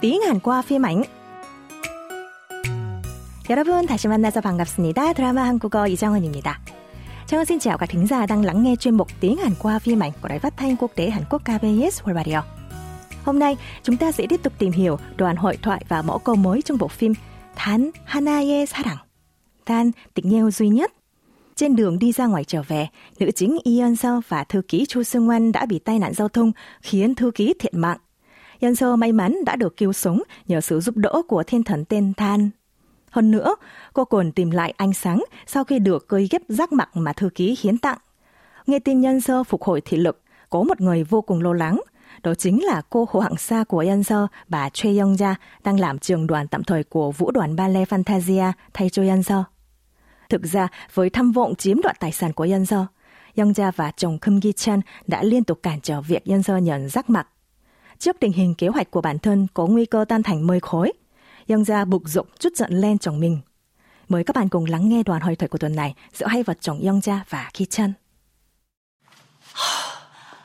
tiếng Hàn qua phim ảnh. 여러분 다시 만나서 반갑습니다. 드라마 한국어 이정은입니다. Chào xin chào các thính giả đang lắng nghe chuyên mục tiếng Hàn qua phim ảnh của Đài Phát thanh Quốc tế Hàn Quốc KBS World Radio. Hôm nay chúng ta sẽ tiếp tục tìm hiểu đoàn hội thoại và mẫu câu mới trong bộ phim Than Hanaye Sarang. Than tình yêu duy nhất. Trên đường đi ra ngoài trở về, nữ chính Ion Seo và thư ký Chu Sung Wan đã bị tai nạn giao thông khiến thư ký thiệt mạng. Yan Seo may mắn đã được cứu sống nhờ sự giúp đỡ của thiên thần tên Than. Hơn nữa, cô còn tìm lại ánh sáng sau khi được cơi ghép giác mạc mà thư ký hiến tặng. Nghe tin Nhân Sơ phục hồi thị lực, có một người vô cùng lo lắng. Đó chính là cô Hồ Hạng Sa của Nhân Sơ, bà Choi Young Ja, đang làm trường đoàn tạm thời của vũ đoàn ballet Fantasia thay cho Nhân Sơ. Thực ra, với tham vọng chiếm đoạt tài sản của Nhân Sơ, Young Ja và chồng Kim Gi Chan đã liên tục cản trở việc Nhân Sơ nhận giác mạc. Trước tình hình kế hoạch của bản thân có nguy cơ tan thành mây khói, Young Ja bục rục chút giận lên chồng mình. Mời các bạn cùng lắng nghe đoạn hội thoại của tuần này giữa hai vợ chồng Young Ja và Ki Chan.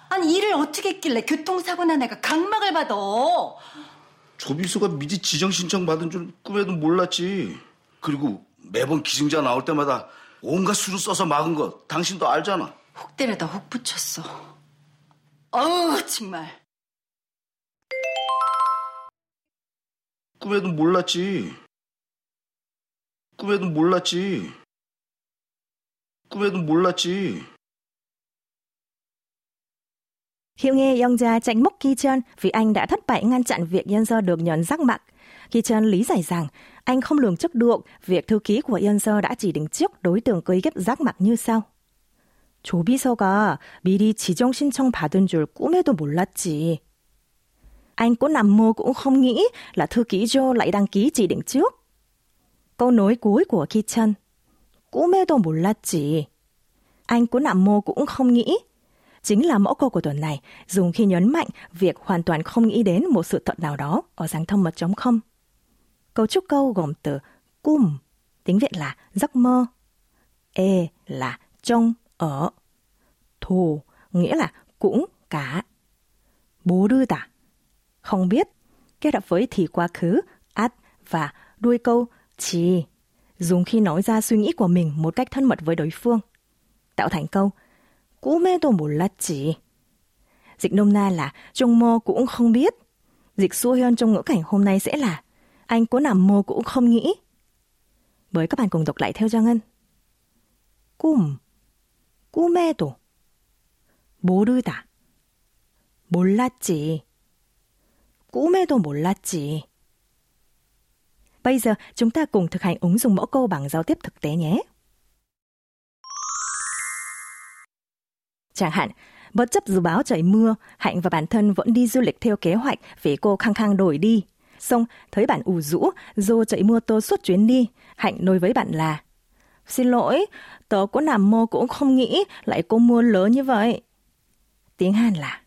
아니 일을 어떻게 했길래 교통사고 난 애가 각막을 받아? 조비수가 미리 지정 신청 받은 줄 꿈에도 몰랐지. 그리고 매번 기증자 나올 때마다 온갖 수를 써서 막은 거 당신도 알잖아. 혹 때려다 혹 붙였어. 어우 정말. 꿈에도 몰랐지. 꿈에도 몰랐지. 꿈에도 몰랐지. Khi nghe Young Ja tránh mốc Ki Chun vì anh đã thất bại ngăn chặn việc Yeon Seo được nhận giác mạc, Ki Chun lý giải rằng anh không lường trước được việc thư ký của Yeon Seo đã chỉ định trước đối tượng cấy ghép giác mạc như sau. 조비서가 미리 지정 신청 받은 줄 꿈에도 몰랐지. Anh có nằm mơ cũng không nghĩ là thư ký Joe lại đăng ký chỉ định trước. Câu nói cuối của Ki Chun. 꿈에도 몰랐지. Anh có nằm mơ cũng không nghĩ chính là mẫu câu của tuần này dùng khi nhấn mạnh việc hoàn toàn không nghĩ đến một sự thật nào đó ở dáng thông mật chống không. Cấu trúc câu gồm từ cum, tiếng Việt là giấc mơ, e là trong, ở, thù, nghĩa là cũng, cả, bố đưa tả, không biết, kết hợp với thì quá khứ, at và đuôi câu chỉ, dùng khi nói ra suy nghĩ của mình một cách thân mật với đối phương, tạo thành câu 꿈에도 몰랐지. Dịch nôm na là trong mơ cũng không biết. Dịch xua hơn trong ngữ cảnh hôm nay sẽ là anh có nằm mơ cũng không nghĩ. Mời các bạn cùng đọc lại theo Giang Ngân. 꿈, 꿈에도 모르다, 몰랐지, 꿈에도 몰랐지. Bây giờ chúng ta cùng thực hành ứng dụng mẫu câu bằng giao tiếp thực tế nhé. Chẳng hạn, bất chấp dự báo trời mưa, Hạnh và bản thân vẫn đi du lịch theo kế hoạch vì cô khăng khăng đổi đi. Xong, thấy bạn ủ rũ, dù chạy mưa tô suốt chuyến đi, Hạnh nói với bạn là Xin lỗi, tớ có nằm mơ cũng không nghĩ lại có mưa lớn như vậy. tiếng Hàn là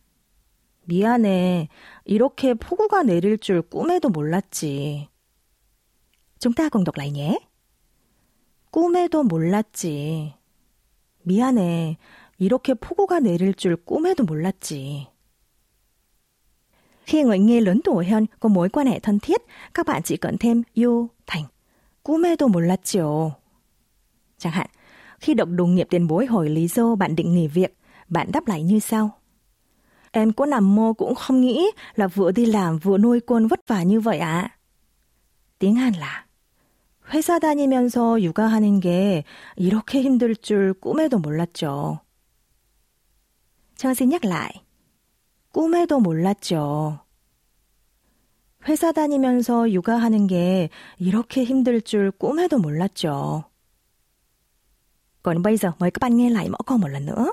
미안해. 이렇게 폭우가 내릴 줄 꿈에도 몰랐지. Lại nhé. 꿈에도 몰랐지. 미안해. 이렇게 폭우가 내릴 줄 꿈에도 몰랐지. Khi người nghe lớn tuổi hơn có mối quan hệ thân thiết, các bạn chỉ cần thêm yêu thành 꿈에도 몰랐죠. Chẳng hạn, khi được đồng nghiệp tiền bối hỏi lý do bạn định nghỉ việc, bạn đáp lại như sau. Em có nằm mơ cũng không nghĩ là vừa đi làm vừa nuôi con vất vả như vậy ạ. À? tiếng Hàn là 회사 다니면서 육아하는 게 이렇게 힘들 줄 꿈에도 몰랐죠. 저 xin nhắc lại. 꿈에도 몰랐죠. 회사 다니면서 육아하는 게 이렇게 힘들 줄 꿈에도 몰랐죠. Còn bây giờ mời các bạn nghe lại mẫu câu một lần nữa.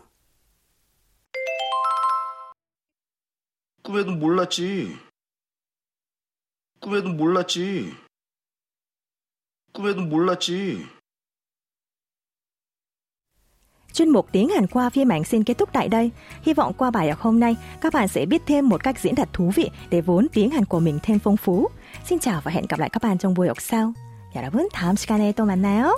꿈에도 몰랐지. 꿈에도 몰랐지. 꿈에도 몰랐지. Chuyên mục tiếng Hàn qua phim ảnh xin kết thúc tại đây. Hy vọng qua bài học hôm nay, các bạn sẽ biết thêm một cách diễn đạt thú vị để vốn tiếng Hàn của mình thêm phong phú. Xin chào và hẹn gặp lại các bạn trong buổi học sau. 여러분 다음 시간에 또 만나요.